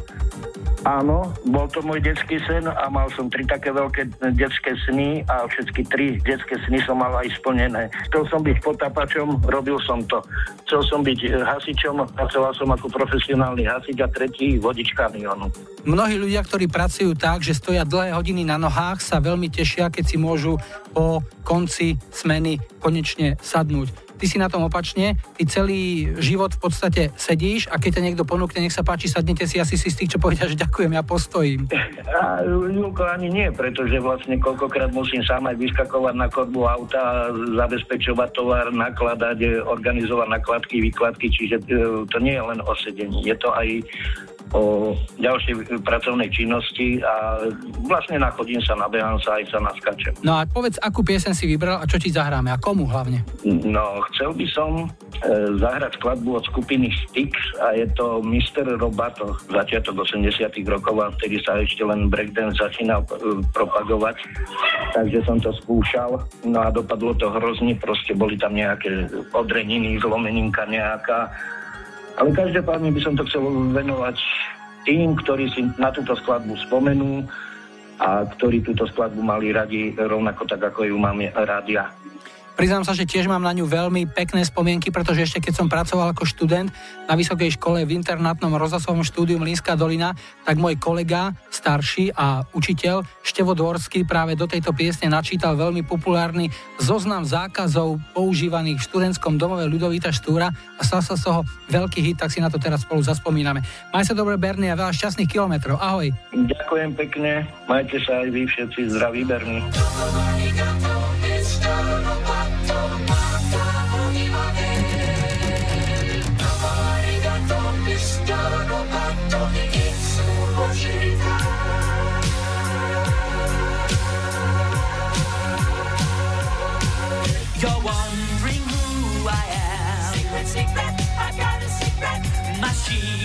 Áno, bol to môj detský sen a mal som tri také veľké detské sny a všetky tri detské sny som mal aj splnené. Chcel som byť potápačom, robil som to. Chcel som byť e, hasičom, pracoval som ako profesionálny hasič a tretí vodič kamionu. Mnohí ľudia, ktorí pracujú tak, že stoja dlhé hodiny na nohách, sa veľmi tešia, keď si môžu po konci smeny konečne sadnúť. Ty si na tom opačne, ty celý život v podstate sedíš a keď ťa niekto ponúkne, nech sa páči, sadnite si, asi si z tých, čo povedia, že ďakujem, ja postojím. A Julko ani nie, pretože vlastne koľkokrát musím sám aj vyskakovať na korbu auta, zabezpečovať tovar, nakladať, e, organizovať nakladky, výkladky, čiže e, to nie je len o sedení, je to aj o ďalšej pracovnej činnosti a vlastne nachodím sa, nabehám sa, aj sa naskačem. No a povedz, akú piesen si vybral a čo ti zahráme a komu hlavne? No, chcel by som e, zahrať skladbu od skupiny Styx a je to Mr. Robato, začiatok 80 rokov a vtedy sa ešte len breakdance začínal e, propagovať, takže som to skúšal, no a dopadlo to hrozne, proste boli tam nejaké odreniny, zlomeninka nejaká, ale každopádne by som to chcel venovať tým, ktorí si na túto skladbu spomenú a ktorí túto skladbu mali radi rovnako tak, ako ju mám rád. Priznám sa, že tiež mám na ňu veľmi pekné spomienky, pretože ešte keď som pracoval ako študent na vysokej škole v internátnom rozhlasovom štúdiu Mlínská dolina, tak môj kolega, starší a učiteľ Števo Dvorský práve do tejto piesne načítal veľmi populárny zoznam zákazov používaných v študentskom domove Ľudovita Štúra a stal sa z toho veľký hit, tak si na to teraz spolu zaspomíname. Maj sa dobre, Bernie, a veľa šťastných kilometrov. Ahoj. Ďakujem pekne, majte sa aj vy všetci zdraví, Berni. You're wondering who I am. Secret, secret, I got a secret. Machine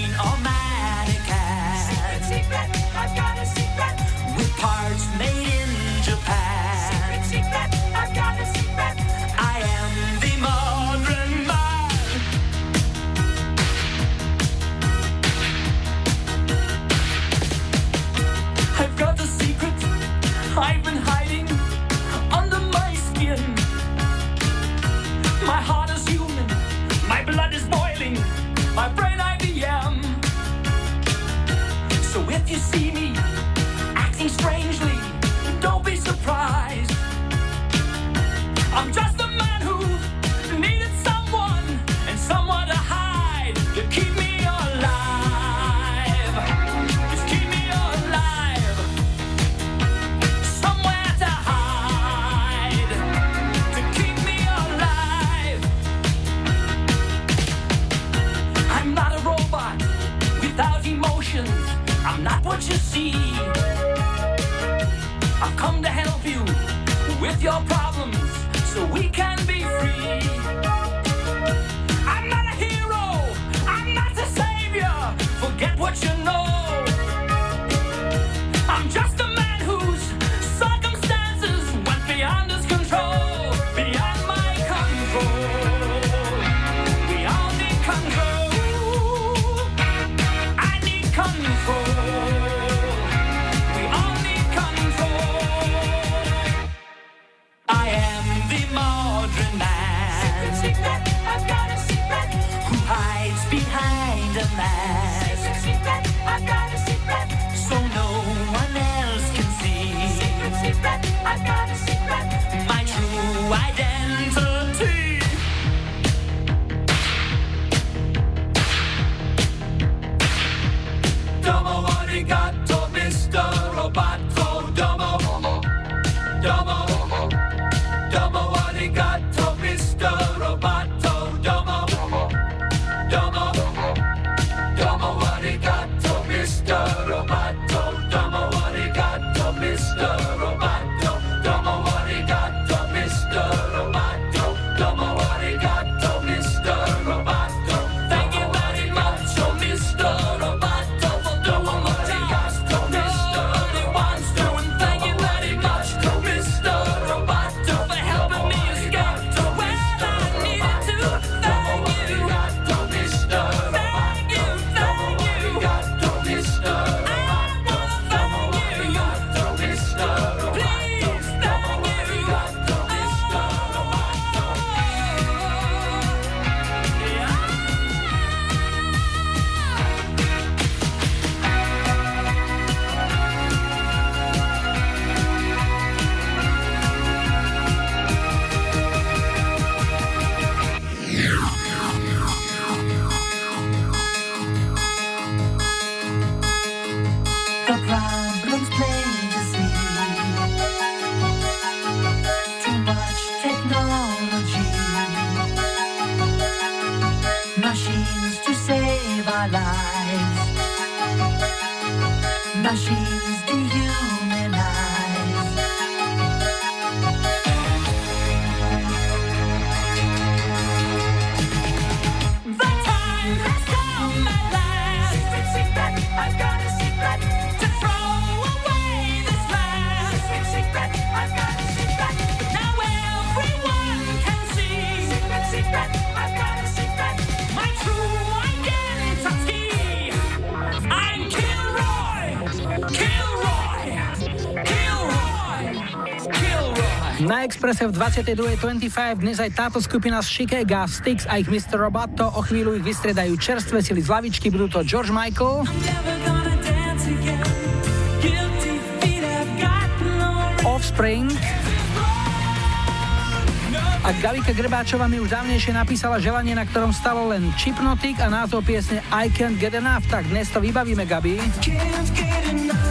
But she's you. Na Expresse v 22.25 dnes aj táto skupina z Chicago, Styx a ich Mr. Roboto. O chvíľu ich vystredajú čerstvé sily z lavičky, budú to George Michael. Offspring. A Gavika Grebáčova mi už dávnejšie napísala želanie, na ktorom stalo len Chipnotic a názov piesne I Can't Get Enough, tak dnes to vybavíme, Gabi. I can't get enough.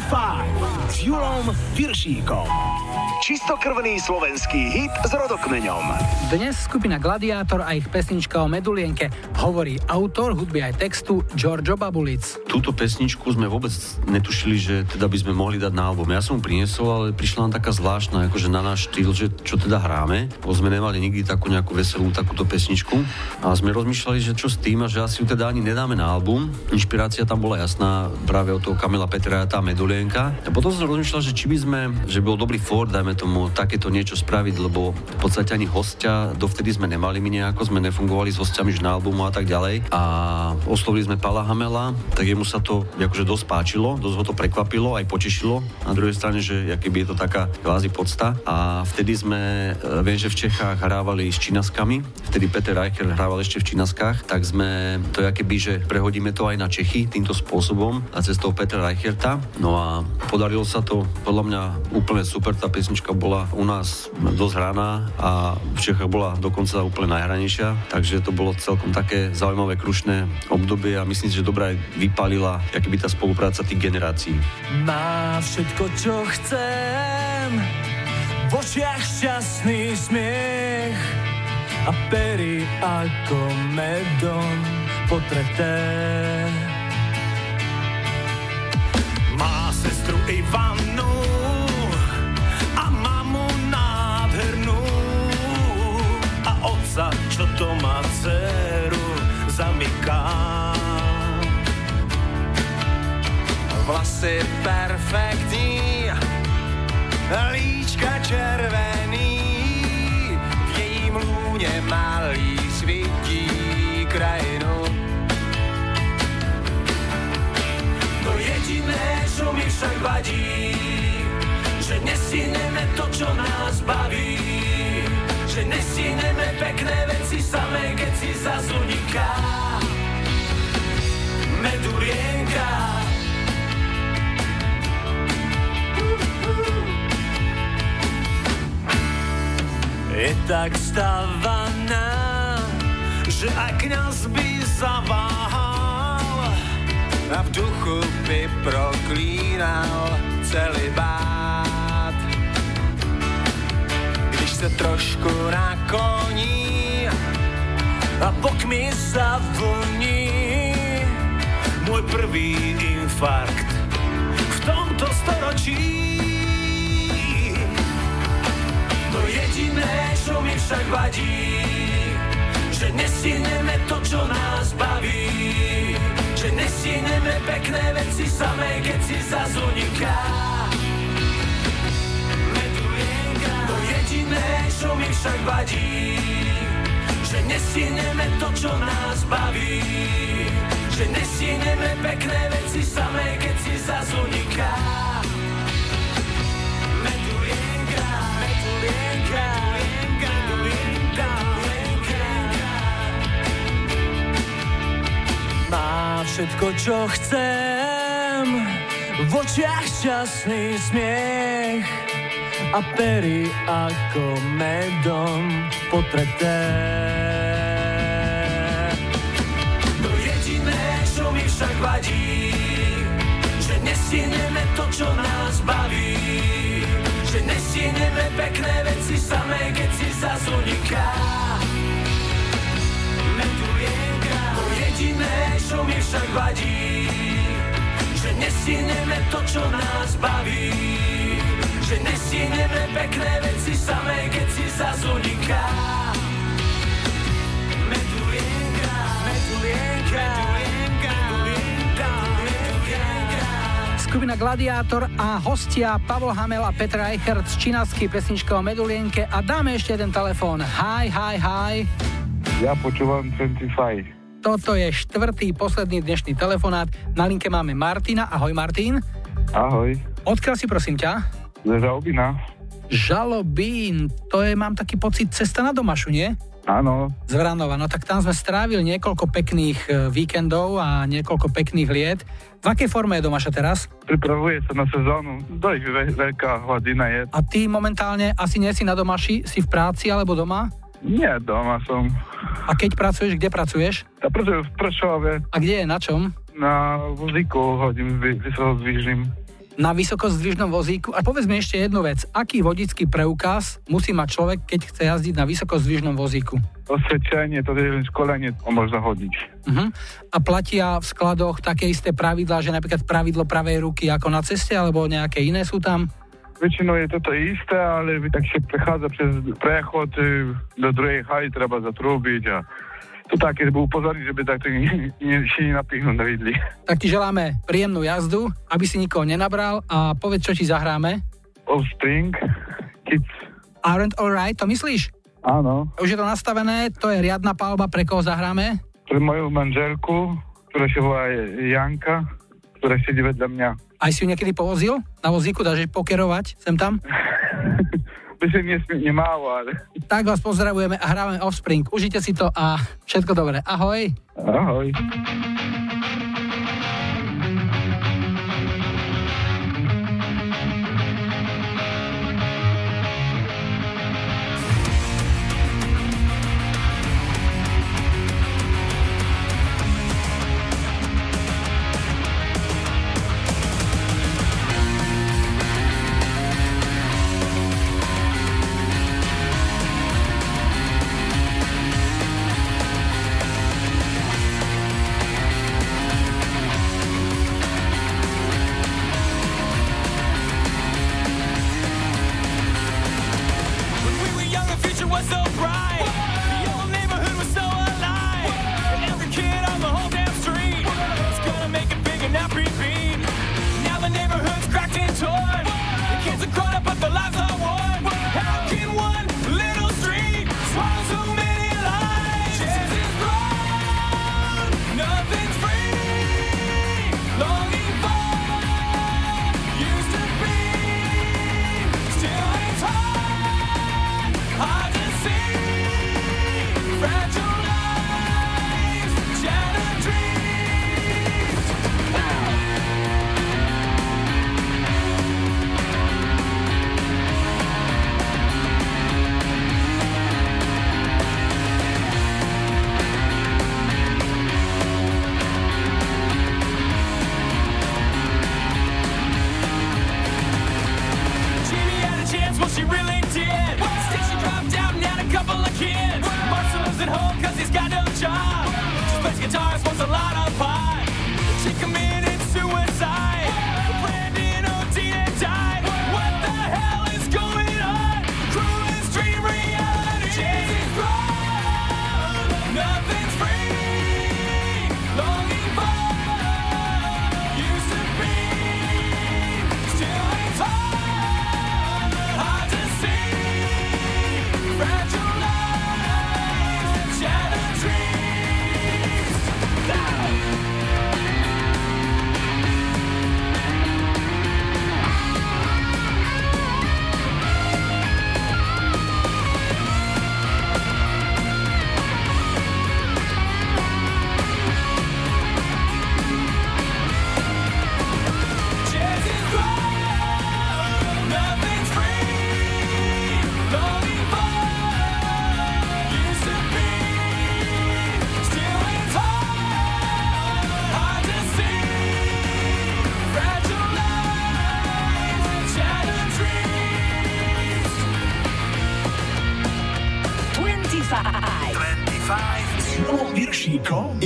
55 z Jurą Wiersziką. čistokrvný slovenský hit s rodokmeňom. Dnes skupina Gladiátor a ich pesnička o medulienke hovorí autor hudby aj textu Giorgio Babulic. Túto pesničku sme vôbec netušili, že teda by sme mohli dať na album. Ja som ju priniesol, ale prišla nám taká zvláštna, akože na náš štýl, že čo teda hráme. Bo sme nemali nikdy takú nejakú veselú takúto pesničku a sme rozmýšľali, že čo s tým a že asi ju teda ani nedáme na album. Inšpirácia tam bola jasná práve od toho Kamila Petra tá medulienka. A potom som rozmýšľal, že či by sme, že bol dobrý Ford, dajme tomu, takéto niečo spraviť, lebo v podstate ani hostia, dovtedy sme nemali my nejako, sme nefungovali s hostiami už na albumu a tak ďalej. A oslovili sme Pala Hamela, tak jemu sa to akože dosť páčilo, dosť ho to prekvapilo, aj potešilo. Na druhej strane, že akýby je to taká kvázi podsta. A vtedy sme, e, viem, že v Čechách hrávali s činaskami, vtedy Peter Reicher hrával ešte v činaskách, tak sme to akéby, že prehodíme to aj na Čechy týmto spôsobom a cestou Petra Reicherta. No a podarilo sa to podľa mňa úplne super, tá pesnička bola u nás dosť hraná a v Čechách bola dokonca úplne najhranejšia, takže to bolo celkom také zaujímavé, krušné obdobie a myslím si, že dobrá vypalila akoby tá spolupráca tých generácií. Má všetko, čo chcem V očiach šťastný smiech A pery ako medom potreté Má sestru Ivanu otca, čo to má dceru zamyká Vlasy perfektní, líčka červený, v jejím lůně malý svítí krajinu. To jediné, čo mi však vadí, že nestineme to, čo nás baví. Že nestineme pekné veci samé, keď si zazuniká. Medurienka, je tak stavaná, že aj kňaz by zaváhal a v duchu by proklínal celý bát. Se trošku nakloní a pokmi sa vlní, môj prvý infarkt v tomto storočí. To jediné, čo mi však vadí, že nestihneme to, čo nás baví. Že nestihneme pekné veci samé, keď si zazuniká. Jediné, čo mi však vadí, že nestihneme to, čo nás baví. Že nestihneme pekné veci samé, keď si zazuniká. Medulienka, medulienka, medulienka, medulienka. Má všetko, čo chcem, v očiach šťastný smiech a pery ako medom potreté. To jediné, čo mi však vadí, že nestihneme to, čo nás baví. Že nestihneme pekné veci samé, keď si. Medulienka, to jediné, čo mi však vadí, že nestihneme to, čo nás baví. Že nestihneme pekné veci samé, keď si zazuniká. Medulienka, medulienka, medulienka, medulienka, medulienka. Skupina Gladiátor a hostia Pavol Hamel a Petr Eichert z činavský pesnička o Medulienke a dáme ešte jeden telefón. Hi, hi, hi. Ja počúvam 25. Toto je štvrtý, posledný dnešný telefonát. Na linke máme Martina. Ahoj Martin. Ahoj. Odkiaľ si prosím ťa? Ze Žalbina. Žalobín, to je, mám taký pocit, cesta na Domašu, nie? Áno. Z Vranova, no tak tam sme strávili niekoľko pekných e, víkendov a niekoľko pekných liet. V akej forme je Domaša teraz? Pripravuje sa na sezónu. Dosť ve- veľká hladina je. A ty momentálne asi nie si na Domaši, si v práci alebo doma? Nie, doma som. A keď pracuješ, kde pracuješ? Ja pracujem v Prešove. A kde je, na čom? Na vozíku hodím vy- vysokozdvižným. Na vysokozdvižnom vozíku. A povedz mi ešte jednu vec. Aký vodický preukaz musí mať človek, keď chce jazdiť na vysokozdvižnom vozíku? Osvedčenie, to je len školenie, to možno hodiť. Uh-huh. A platia v skladoch také isté pravidlá, že napríklad pravidlo pravej ruky ako na ceste, alebo nejaké iné sú tam? Väčšinou je toto isté, ale tak sa prechádza přes prechod e, do druhej haly, treba zatrúbiť a to tak, keď budú pozoriť, že by takto si napichnúť nevidli. Tak ti želáme príjemnú jazdu, aby si nikoho nenabral a povedz, čo ti zahráme. Offspring, Kids. Aren't alright, to myslíš? Áno. Už je to nastavené, to je riadna palba, pre koho zahráme? Pre moju manželku, ktorá sa volá Janka, ktorá sedí vedľa mňa. Aj si ju niekedy povozil? Na vozíku dáš pokerovať sem tam? že nesmierne málo, ale... Tak vás pozdravujeme a hráme Offspring. Užite si to a všetko dobré. Ahoj. Ahoj.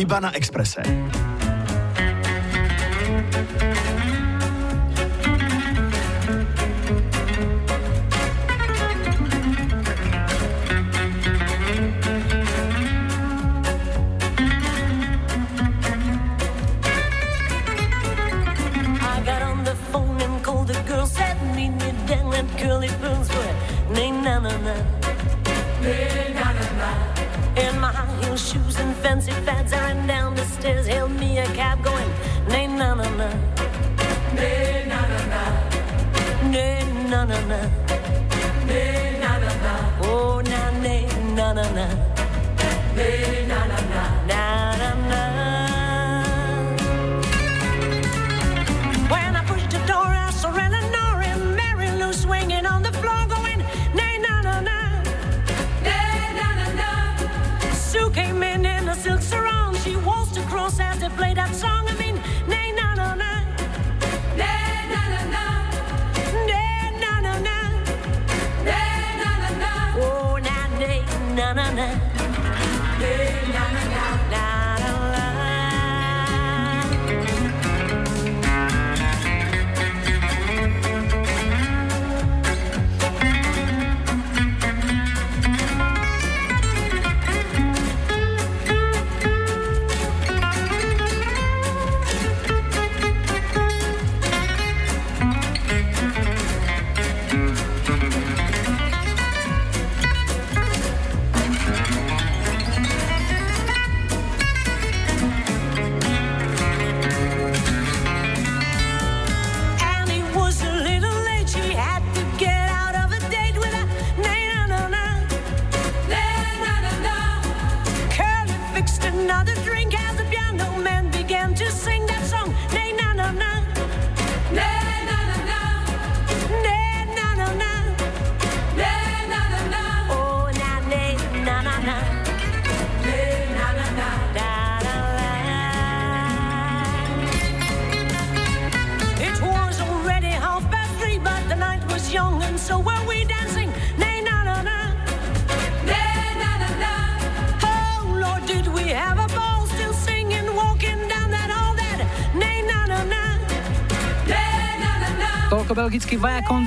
iba na Exprese.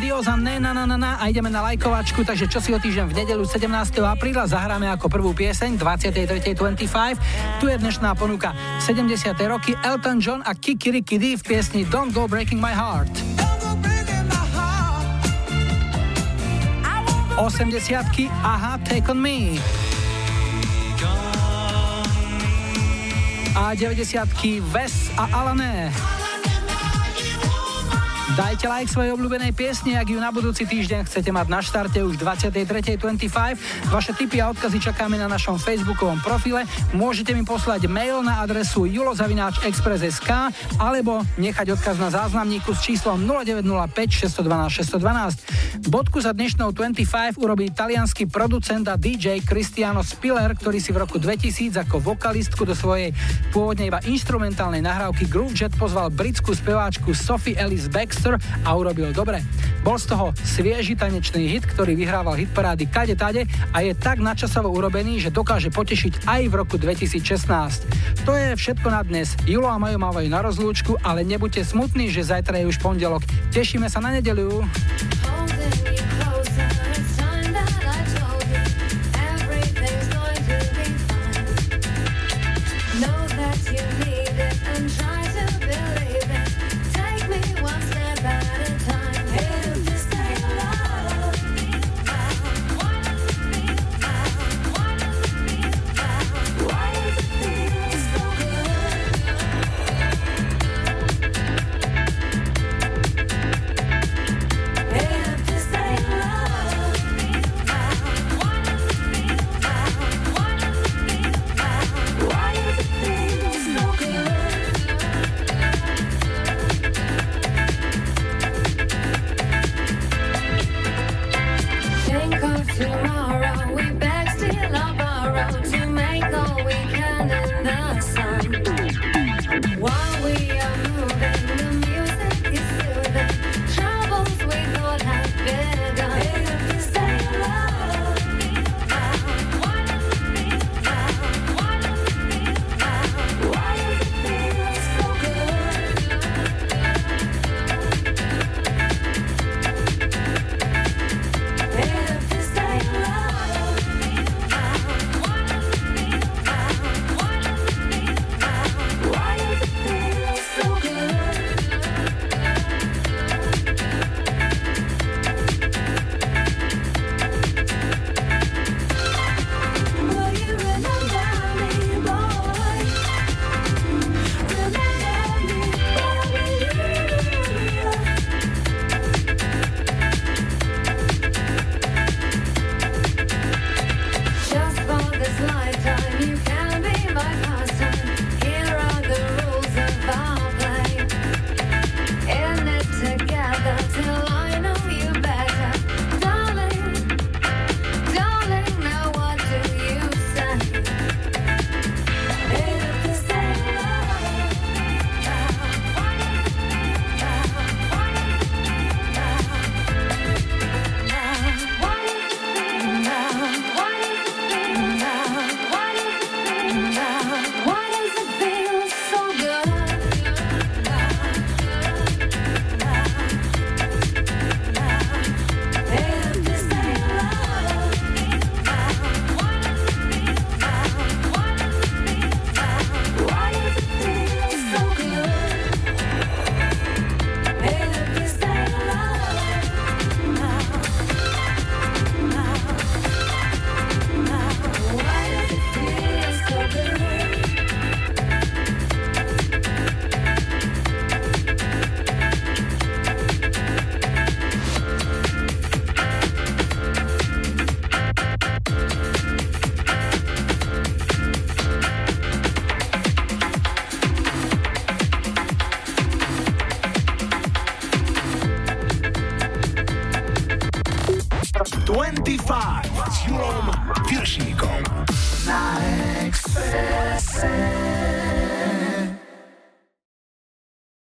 Dios a ne, na, na, na, na, a ideme na lajkovačku, takže čo si o týždeň v nedelu 17. apríla zahráme ako prvú pieseň 23.25. Tu je dnešná ponuka 70. roky Elton John a Kiki Ricky D v piesni Don't Go Breaking My Heart. 80 Aha, Take On Me. A 90 Ves a Alané. Dajte like svojej obľúbenej piesne, ak ju na budúci týždeň chcete mať na štarte už 23.25. Vaše tipy a odkazy čakáme na našom facebookovom profile. Môžete mi poslať mail na adresu julozavináčexpress.sk alebo nechať odkaz na záznamníku s číslom 0905 612 612. Bodku za dnešnou 25 urobí talianský producent a DJ Cristiano Spiller, ktorý si v roku 2000 ako vokalistku do svojej pôvodne iba instrumentálnej nahrávky Groove Jet pozval britskú speváčku Sophie Ellis Baxter a urobil dobre. Bol z toho svieži tanečný hit, ktorý vyhrával hitparády kade tade a je tak načasovo urobený, že dokáže potešiť aj v roku 2016. To je všetko na dnes. Julo a Majo mávajú na rozlúčku, ale nebuďte smutní, že zajtra je už pondelok. Tešíme sa na nedeliu.